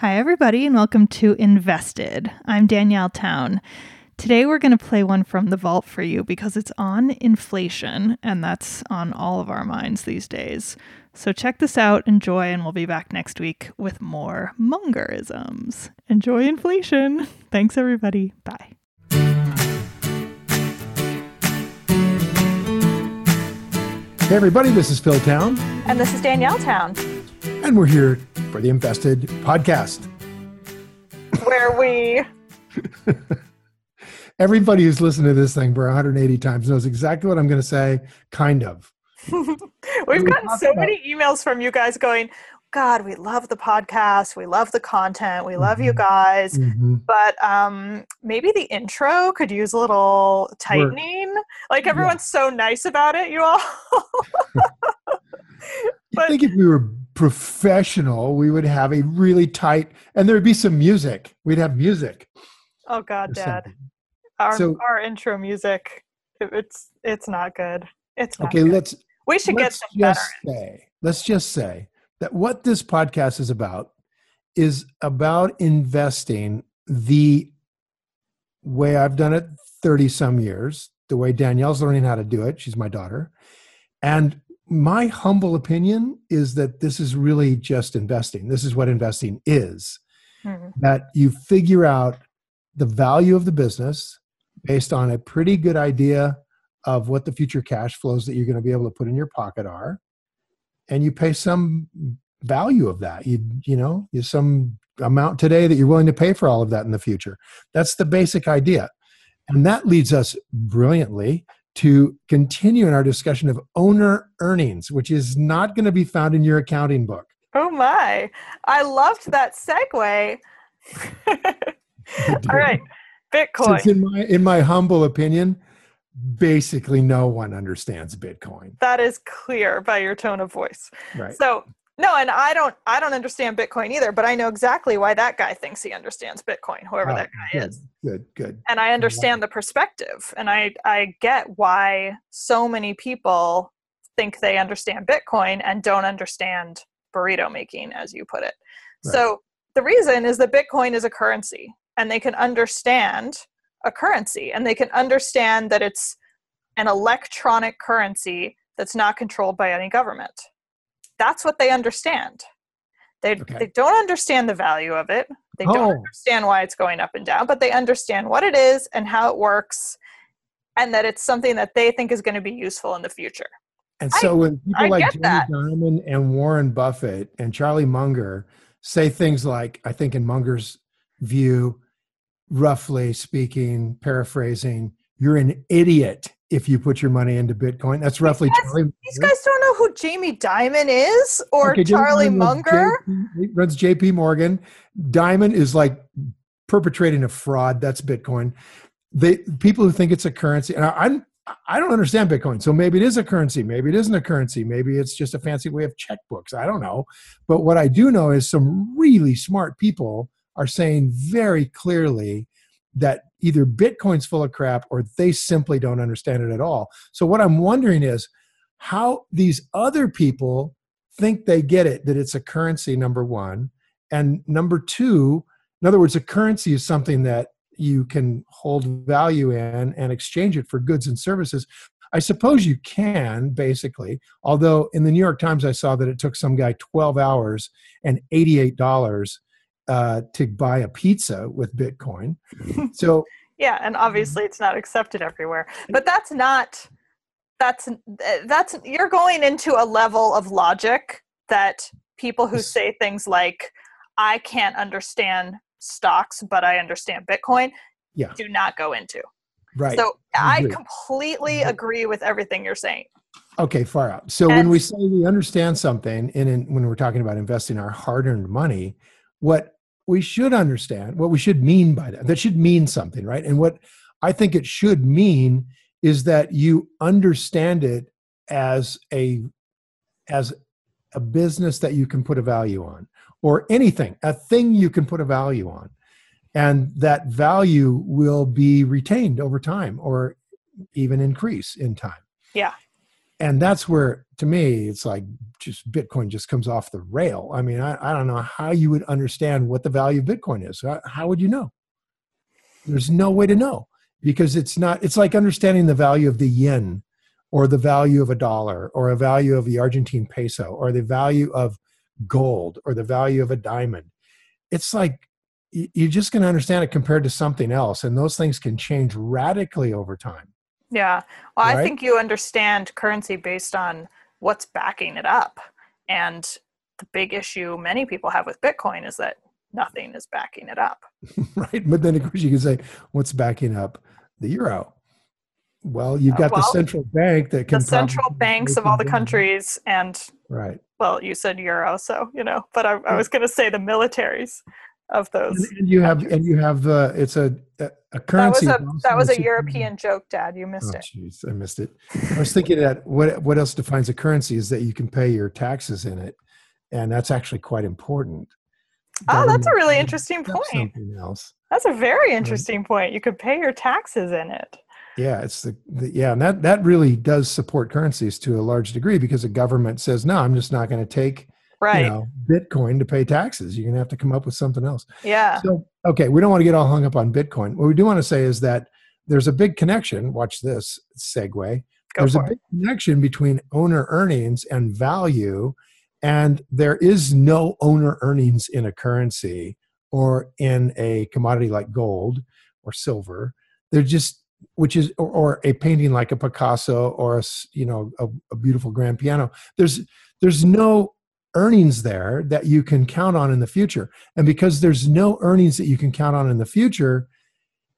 Hi, everybody, and welcome to Invested. I'm Danielle Town. Today, we're going to play one from the vault for you because it's on inflation, and that's on all of our minds these days. So, check this out, enjoy, and we'll be back next week with more Mungerisms. Enjoy inflation. Thanks, everybody. Bye. Hey, everybody, this is Phil Town. And this is Danielle Town. And we're here for the Invested podcast. Where we. Everybody who's listened to this thing for 180 times knows exactly what I'm going to say, kind of. We've gotten so about... many emails from you guys going, God, we love the podcast. We love the content. We love mm-hmm. you guys. Mm-hmm. But um, maybe the intro could use a little tightening. Like everyone's yeah. so nice about it, you all. but, I think if we were professional, we would have a really tight, and there would be some music. We'd have music. Oh God, Dad, our so, our intro music, it, it's it's not good. It's okay. Good. Let's. We should let's get some better. Say, let's just say that what this podcast is about is about investing the way I've done it 30 some years, the way Danielle's learning how to do it. She's my daughter. And my humble opinion is that this is really just investing. This is what investing is. Mm-hmm. That you figure out the value of the business based on a pretty good idea of what the future cash flows that you're going to be able to put in your pocket are and you pay some value of that you you know you some amount today that you're willing to pay for all of that in the future that's the basic idea and that leads us brilliantly to continue in our discussion of owner earnings, which is not going to be found in your accounting book. Oh my, I loved that segue. All right, Bitcoin. Since in my in my humble opinion, basically no one understands Bitcoin. That is clear by your tone of voice. Right. So no, and I don't I don't understand Bitcoin either, but I know exactly why that guy thinks he understands Bitcoin, whoever oh, that guy good, is. Good, good. And I understand the perspective and I I get why so many people think they understand Bitcoin and don't understand burrito making as you put it. Right. So the reason is that Bitcoin is a currency and they can understand a currency and they can understand that it's an electronic currency that's not controlled by any government that's what they understand. They, okay. they don't understand the value of it. They oh. don't understand why it's going up and down, but they understand what it is and how it works, and that it's something that they think is going to be useful in the future. And so I, when people I like Jamie that. Dimon and Warren Buffett and Charlie Munger say things like, I think in Munger's view, roughly speaking, paraphrasing, you're an idiot if you put your money into Bitcoin. That's roughly these guys, These guys don't know who Jamie Dimon is or okay, Charlie Munger. JP, runs JP Morgan. Dimon is like perpetrating a fraud. That's Bitcoin. They people who think it's a currency, and I, I'm I don't understand Bitcoin. So maybe it is a currency. Maybe it isn't a currency. Maybe it's just a fancy way of checkbooks. I don't know. But what I do know is some really smart people are saying very clearly that either Bitcoin's full of crap or they simply don't understand it at all. So what I'm wondering is how these other people think they get it that it's a currency number 1 and number 2 in other words a currency is something that you can hold value in and exchange it for goods and services I suppose you can basically, although in the New York Times I saw that it took some guy 12 hours and $88 uh, to buy a pizza with Bitcoin. Mm-hmm. So yeah, and mm-hmm. obviously it's not accepted everywhere. But that's not that's that's you're going into a level of logic that people who say things like I can't understand stocks, but I understand Bitcoin yeah. do not go into. Right. So I, I completely mm-hmm. agree with everything you're saying. Okay, far out. So and, when we say we understand something, and in, when we're talking about investing our hard-earned money, what we should understand, what we should mean by that, that should mean something, right? And what I think it should mean is that you understand it as a as a business that you can put a value on or anything a thing you can put a value on. And that value will be retained over time or even increase in time. Yeah and that's where to me it's like just bitcoin just comes off the rail. I mean i, I don't know how you would understand what the value of bitcoin is. How, how would you know? There's no way to know because it's not it's like understanding the value of the yen or the value of a dollar or a value of the argentine peso or the value of gold or the value of a diamond. It's like you're just going to understand it compared to something else and those things can change radically over time yeah well right? i think you understand currency based on what's backing it up and the big issue many people have with bitcoin is that nothing is backing it up. right. But then, of course, you can say, what's backing up the euro? Well, you've got uh, well, the central bank that can. The central banks of all the countries and. Right. Well, you said euro, so you know, but I, I was going to say the militaries of those. And, and you have, and you have the. It's a a currency. That was a, that was a European joke, Dad. You missed oh, it. Jeez, I missed it. I was thinking that what what else defines a currency is that you can pay your taxes in it, and that's actually quite important. Oh, that's a really interesting point. Something else. That's a very interesting point. You could pay your taxes in it. Yeah, it's the, the, yeah, and that that really does support currencies to a large degree because the government says, "No, I'm just not going to take right. you know Bitcoin to pay taxes. You're going to have to come up with something else." Yeah. So, okay, we don't want to get all hung up on Bitcoin. What we do want to say is that there's a big connection. Watch this segue. Go there's a it. big connection between owner earnings and value and there is no owner earnings in a currency or in a commodity like gold or silver. They're just, which is, or, or a painting like a Picasso or a, you know, a, a beautiful grand piano. There's, there's no earnings there that you can count on in the future. And because there's no earnings that you can count on in the future,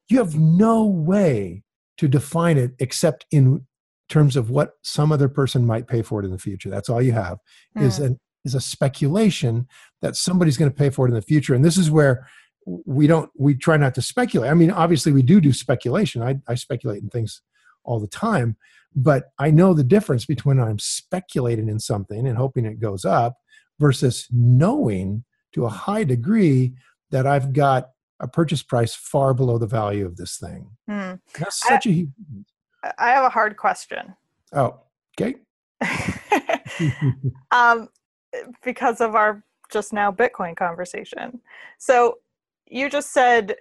you have no way to define it except in terms of what some other person might pay for it in the future. That's all you have mm. is hmm. an is a speculation that somebody's going to pay for it in the future. And this is where we don't we try not to speculate. I mean, obviously we do do speculation. I, I speculate in things all the time, but I know the difference between I'm speculating in something and hoping it goes up versus knowing to a high degree that I've got a purchase price far below the value of this thing. Hmm. That's such I, a huge I have a hard question. Oh, okay. um, because of our just now Bitcoin conversation. So you just said,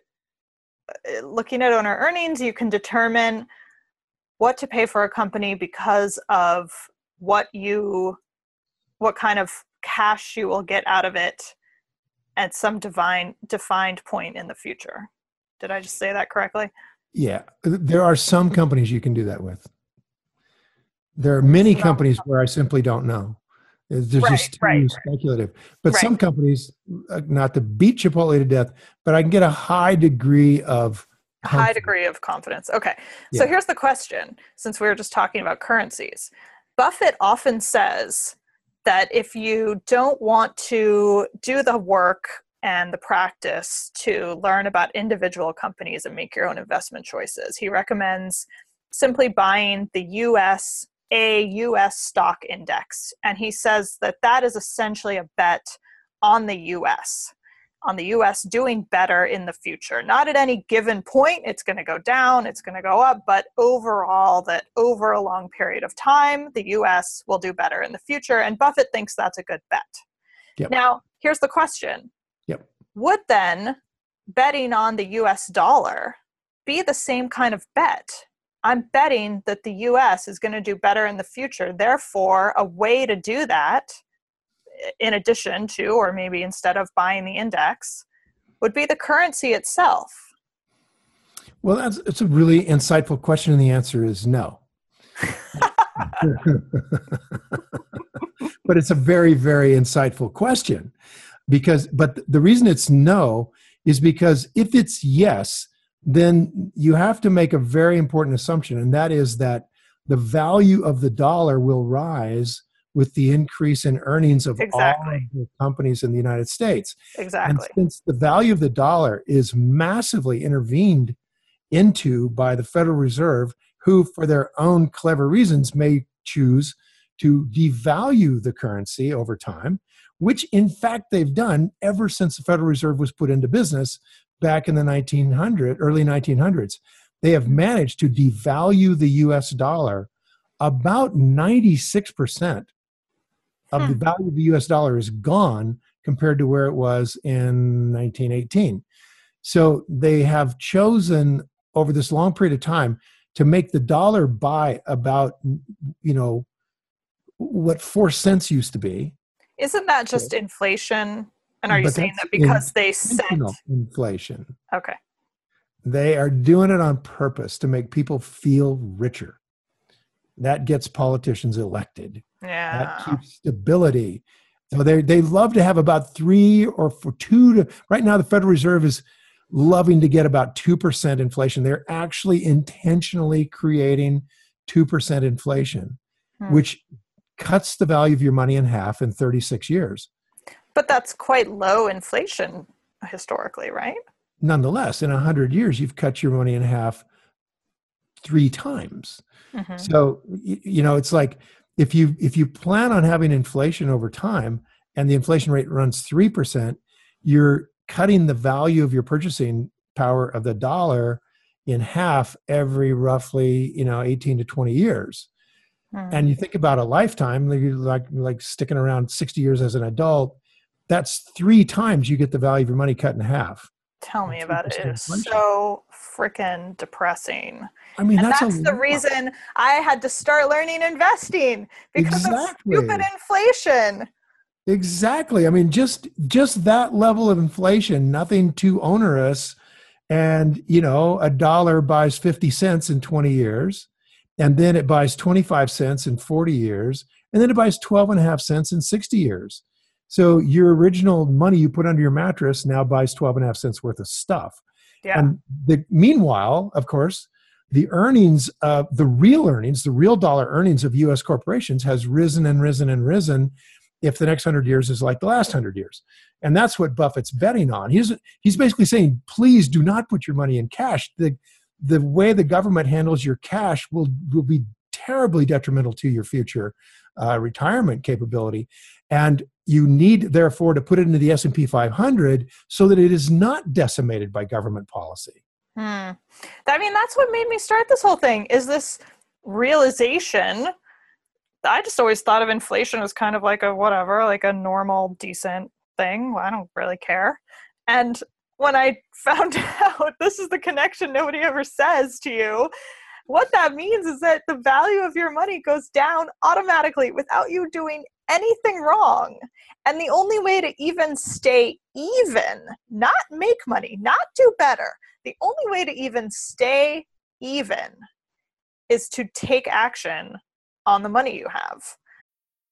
uh, looking at owner earnings, you can determine what to pay for a company because of what you, what kind of cash you will get out of it at some divine defined point in the future. Did I just say that correctly? Yeah, there are some companies you can do that with. There are many companies where I simply don't know. They're right, just too right. speculative. But right. some companies, uh, not to beat Chipotle to death, but I can get a high degree of high degree of confidence. Okay, so here's the question: since we were just talking about currencies, Buffett often says that if you don't want to do the work and the practice to learn about individual companies and make your own investment choices. He recommends simply buying the US a US stock index and he says that that is essentially a bet on the US on the US doing better in the future. Not at any given point, it's going to go down, it's going to go up, but overall, that over a long period of time, the US will do better in the future. And Buffett thinks that's a good bet. Yep. Now, here's the question Yep. Would then betting on the US dollar be the same kind of bet? I'm betting that the US is going to do better in the future. Therefore, a way to do that, in addition to, or maybe instead of buying the index, would be the currency itself. Well, that's it's a really insightful question, and the answer is no. but it's a very, very insightful question because but the reason it's no is because if it's yes then you have to make a very important assumption and that is that the value of the dollar will rise with the increase in earnings of Exactly. all of the companies in the United States. Exactly. And since the value of the dollar is massively intervened into by the Federal Reserve, who, for their own clever reasons, may choose to devalue the currency over time, which in fact they've done ever since the Federal Reserve was put into business back in the 1900 early 1900s. They have managed to devalue the US dollar about 96% of the Hmm. value of the US dollar is gone compared to where it was in 1918. So they have chosen over this long period of time to make the dollar buy about, you know, what four cents used to be. Isn't that just inflation? And are you But saying that because they set inflation. okay. They are doing it on purpose to make people feel richer. That gets politicians elected. Yeah. that keeps stability. So they they love to have about three or for two to right now the Federal Reserve is loving to get about two percent inflation. They're actually intentionally creating two percent inflation, Hmm. which cuts the value of your money in half in 36 years. But that's quite low inflation historically, right? Nonetheless, in 100 years, you've cut your money in half three times. Mhm. So you know, it's like if you if you plan on having inflation over time and the inflation rate runs 3%, you're cutting the value of your purchasing power of the dollar in half every roughly, you know, 18 to 20 years. Hmm. And you think about a lifetime, like like like sticking around 60 years as an adult, that's three times you get the value of your money cut in half. Tell me about it. It 2% is so freaking depressing. I mean, And that's, that's, the lot. reason I had to start learning investing because Exactly. of stupid inflation. Exactly. I mean, just just that level of inflation, nothing too onerous, and you know, a dollar buys fifty cents in twenty years, and then it buys twenty five cents in forty years, and then it buys twelve and a half cents in sixty years. So your original money you put under your mattress now buys twelve and a half cents worth of stuff. Yeah. And the meanwhile, of course, the earnings, uh, the real earnings, the real dollar earnings of U.S. corporations has risen and risen and risen. If the next hundred years is like the last hundred years, and that's what Buffett's betting on. He's he's basically saying, please do not put your money in cash. The the way the government handles your cash will will be terribly detrimental to your future uh, retirement capability, and you need therefore to put it into the S and P 500 so that it is not decimated by government policy. Hmm. I mean, that's what made me start this whole thing. Is this realization? I just always thought of inflation as kind of like a whatever, like a normal, decent thing. I don't really care. And when I found out this is the connection nobody ever says to you, what that means is that the value of your money goes down automatically without you doing anything wrong. And the only way to even stay even, not make money, not do better, the only way to even stay even is to take action on the money you have.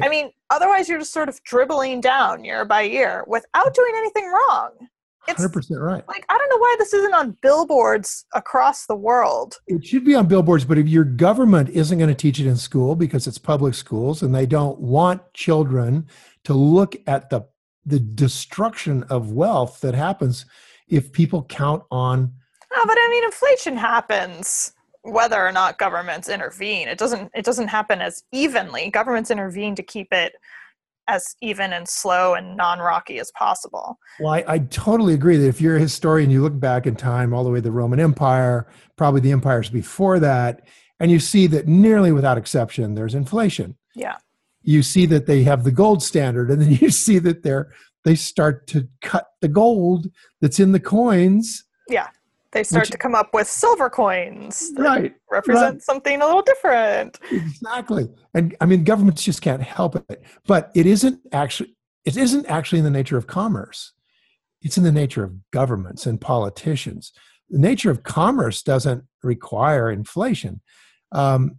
I mean, otherwise you're just sort of dribbling down year by year without doing anything wrong. It's 100% right. like I don't know why this isn't on billboards across the world. It should be on billboards, but if your government isn't going to teach it in school because it's public schools and they don't want children to look at the the destruction of wealth that happens if people count on Oh, but I mean, inflation happens whether or not governments intervene. It doesn't. It doesn't happen as evenly. Governments intervene to keep it as even and slow and non-rocky as possible. Well, I, I totally agree that if you're a historian, you look back in time all the way to the Roman Empire, probably the empires before that, and you see that nearly without exception, there's inflation. Yeah. You see that they have the gold standard, and then you see that they're they start to cut the gold that's in the coins. Yeah. They start Which- to come up with silver coins that Right. represent right. something a little different. Exactly. And I mean, governments just can't help it. But it isn't actually it isn't actually in the nature of commerce. It's in the nature of governments and politicians. The nature of commerce doesn't require inflation. Um,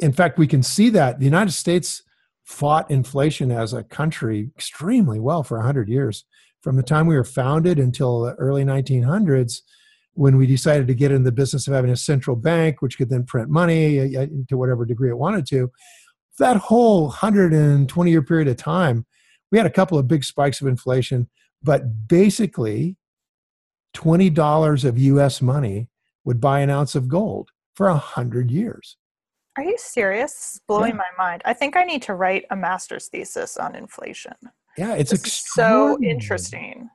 in fact, we can see that the United States fought inflation as a country extremely well for 100 years. From the time we were founded until the early 1900s, when we decided to get in the business of having a central bank, which could then print money uh, to whatever degree it wanted to, that whole 120 year period of time, we had a couple of big spikes of inflation, but basically, $20 of US money would buy an ounce of gold for 100 years. Are you serious? This is blowing my mind. I think I need to write a master's thesis on inflation. Yeah, it's so interesting.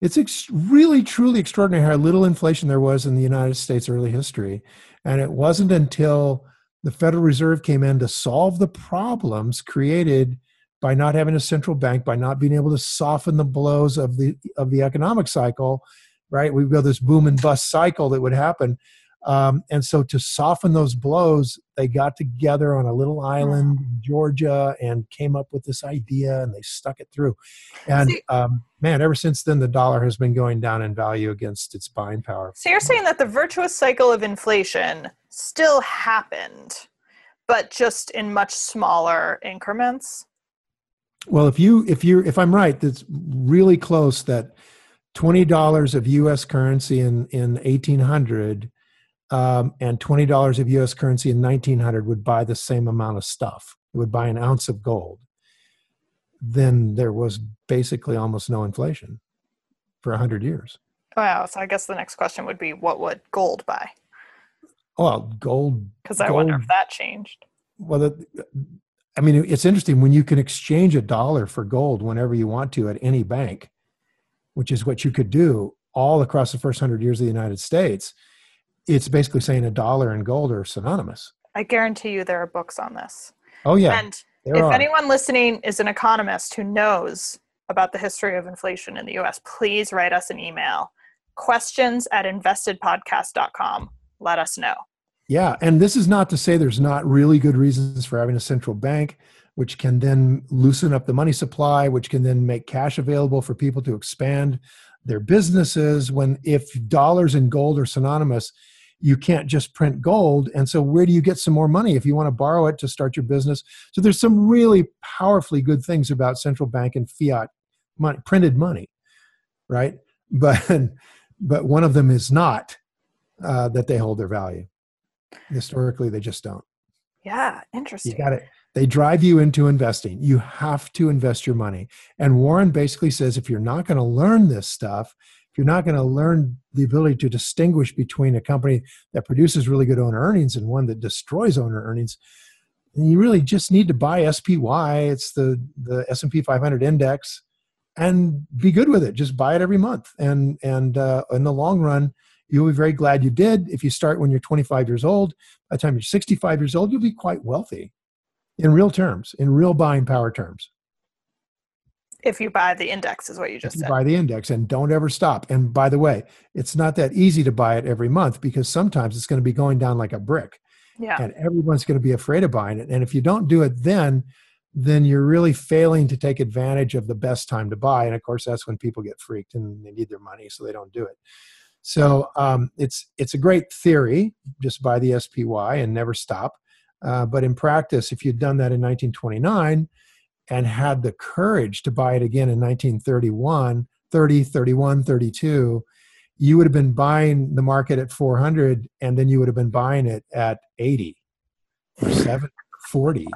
It's ex- really, truly extraordinary how little inflation there was in the United States early history. And it wasn't until the Federal Reserve came in to solve the problems created by not having a central bank, by not being able to soften the blows of the of the economic cycle, right? We've got this boom and bust cycle that would happen. Um, and so to soften those blows, they got together on a little island, in Georgia, and came up with this idea and they stuck it through. And See- um, man, ever since then, the dollar has been going down in value against its buying power. So you're saying that the virtuous cycle of inflation still happened, but just in much smaller increments? Well, if you if you if I'm right, that's really close. That twenty dollars of U.S. currency in in 1800 um, and twenty dollars of U.S. currency in 1900 would buy the same amount of stuff. It would buy an ounce of gold. Then there was basically almost no inflation for hundred years. Wow. So I guess the next question would be what would gold buy? Well, gold. Because I wonder if that changed. Well, the, I mean, it's interesting when you can exchange a dollar for gold whenever you want to at any bank, which is what you could do all across the first hundred years of the United States. It's basically saying a dollar and gold are synonymous. I guarantee you there are books on this. Oh yeah, and there if are. anyone listening is an economist who knows about the history of inflation in the US, please write us an email. Questions at investedpodcast.com. Let us know. Yeah, and this is not to say there's not really good reasons for having a central bank, which can then loosen up the money supply, which can then make cash available for people to expand their businesses. When if dollars and gold are synonymous, you can't just print gold. And so, where do you get some more money if you want to borrow it to start your business? So, there's some really powerfully good things about central bank and fiat money, printed money, right? But but one of them is not uh, that they hold their value historically they just don't Yeah, interesting. you got it they drive you into investing. You have to invest your money. And warren basically says if you're not going to learn this stuff if you're not going to learn the ability to distinguish between a company that produces really good owner earnings and one that destroys owner earnings then you really just need to buy spy it's the the s&p 500 index and be good with it. Just buy it every month. And and uh, in the long run you'll be very glad you did. If you start when you're 25 years old by the time you're 65 years old you'll be quite wealthy in real terms in real buying power terms. If you buy the index, is what you if just you said. buy the index and don't ever stop. And by the way it's not that easy to buy it every month because sometimes it's going to be going down like a brick. Yeah. and everyone's going to be afraid of buying it. And if you don't do it then then you're really failing to take advantage of the best time to buy. And of course that's when people get freaked and they need their money so they don't do it. So um, it's it's a great theory. Just buy the spy and never stop uh, but in practice if you'd done that in 1929 and had the courage to buy it again in 1931 30 31 32 you would have been buying the market at 400 and then you would have been buying it at 80 or 7 40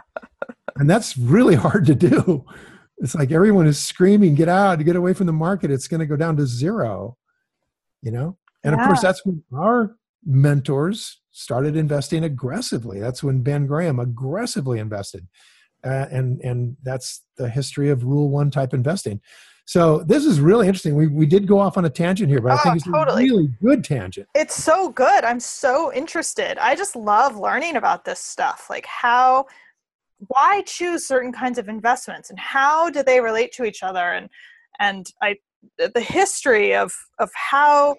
and that's really hard to do. It's like everyone is screaming get out get away from the market. It's going to go down to zero you know? And of course that's when our mentors started investing aggressively that's when ben graham aggressively invested uh, and and that's the history of rule one type investing so this is really interesting we, we did go off on a tangent here but i Oh, think it's totally. a really good tangent It's so good. I'm so interested. I just love learning about this stuff. Like how why choose certain kinds of investments and how do they relate to each other and and I the history of of how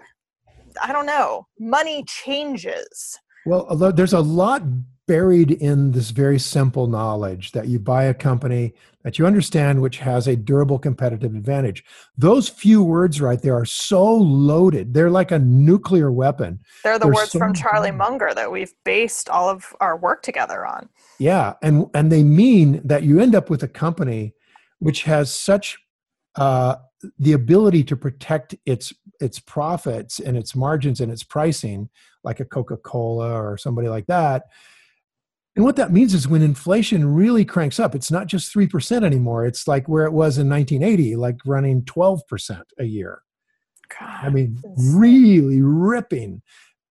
I don't know, money changes. Well, there's a lot buried in this very simple knowledge that you buy a company that you understand which has a durable competitive advantage. Those few words right there are so loaded. They're like a nuclear weapon. They're the They're words so from Charlie Munger that we've based all of our work together on. Yeah, and and they mean that you end up with a company which has such uh, the ability to protect its its profits and its margins and its pricing, like a Coca Cola or somebody like that. And what that means is when inflation really cranks up, it's not just 3% anymore. It's like where it was in 1980, like running 12% a year. God, I mean, really ripping.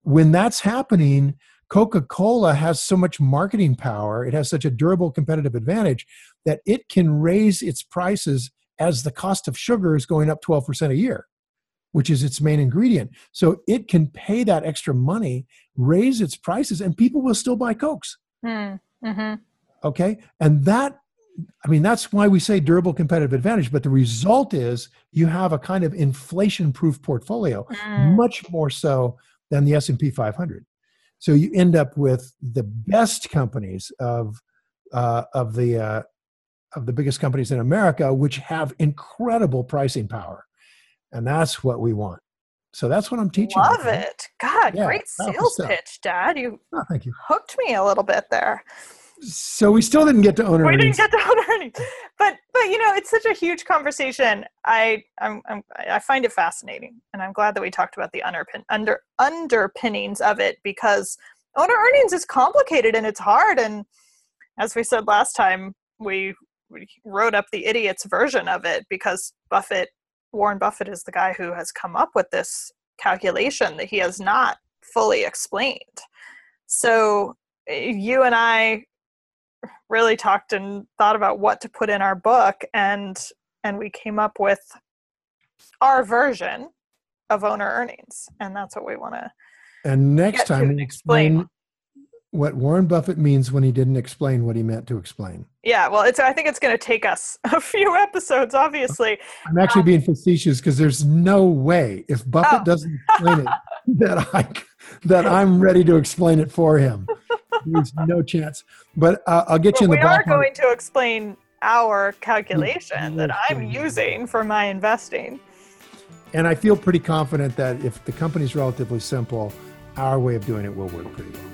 When that's happening, Coca Cola has so much marketing power, it has such a durable competitive advantage that it can raise its prices as the cost of sugar is going up 12% a year, which is its main ingredient. So it can pay that extra money, raise its prices, and people will still buy Cokes. Mm, mm-hmm. Okay. And that, I mean, that's why we say durable competitive advantage. But the result is you have a kind of inflation proof portfolio, mm. much more so than the S&P 500. So you end up with the best companies of, uh, of the, uh, of the biggest companies in America, which have incredible pricing power. And that's what we want. So that's what I'm teaching. Love it. God, yeah, great sales pitch, Dad. You, oh, thank you. hooked me a little bit there. So we still didn't get to owner. We didn't get to owner earnings, but but you know it's such a huge conversation. I I'm, I'm, i find it fascinating, and I'm glad that we talked about the underpin under underpinnings of it because owner earnings is complicated and it's hard. And as we said last time, we wrote up the idiot's version of it because Buffett, Warren Buffett, is the guy who has come up with this calculation that he has not fully explained. So eh, you and I really talked and thought about what to put in our book and and we came up with our version of owner earnings and that's what we want to and next time explain what Warren Buffett means when he didn't explain what he meant to explain. Yeah, well, it's I think it's going to take us a few episodes, obviously. I'm actually um, being facetious because there's no way if Buffett oh. doesn't explain it that I that I'm ready to explain it for him. There's no chance. But uh, I'll get you in the. We are going to explain our calculation that I'm using for my investing. And I feel pretty confident that if the company's relatively simple, our way of doing it will work pretty well.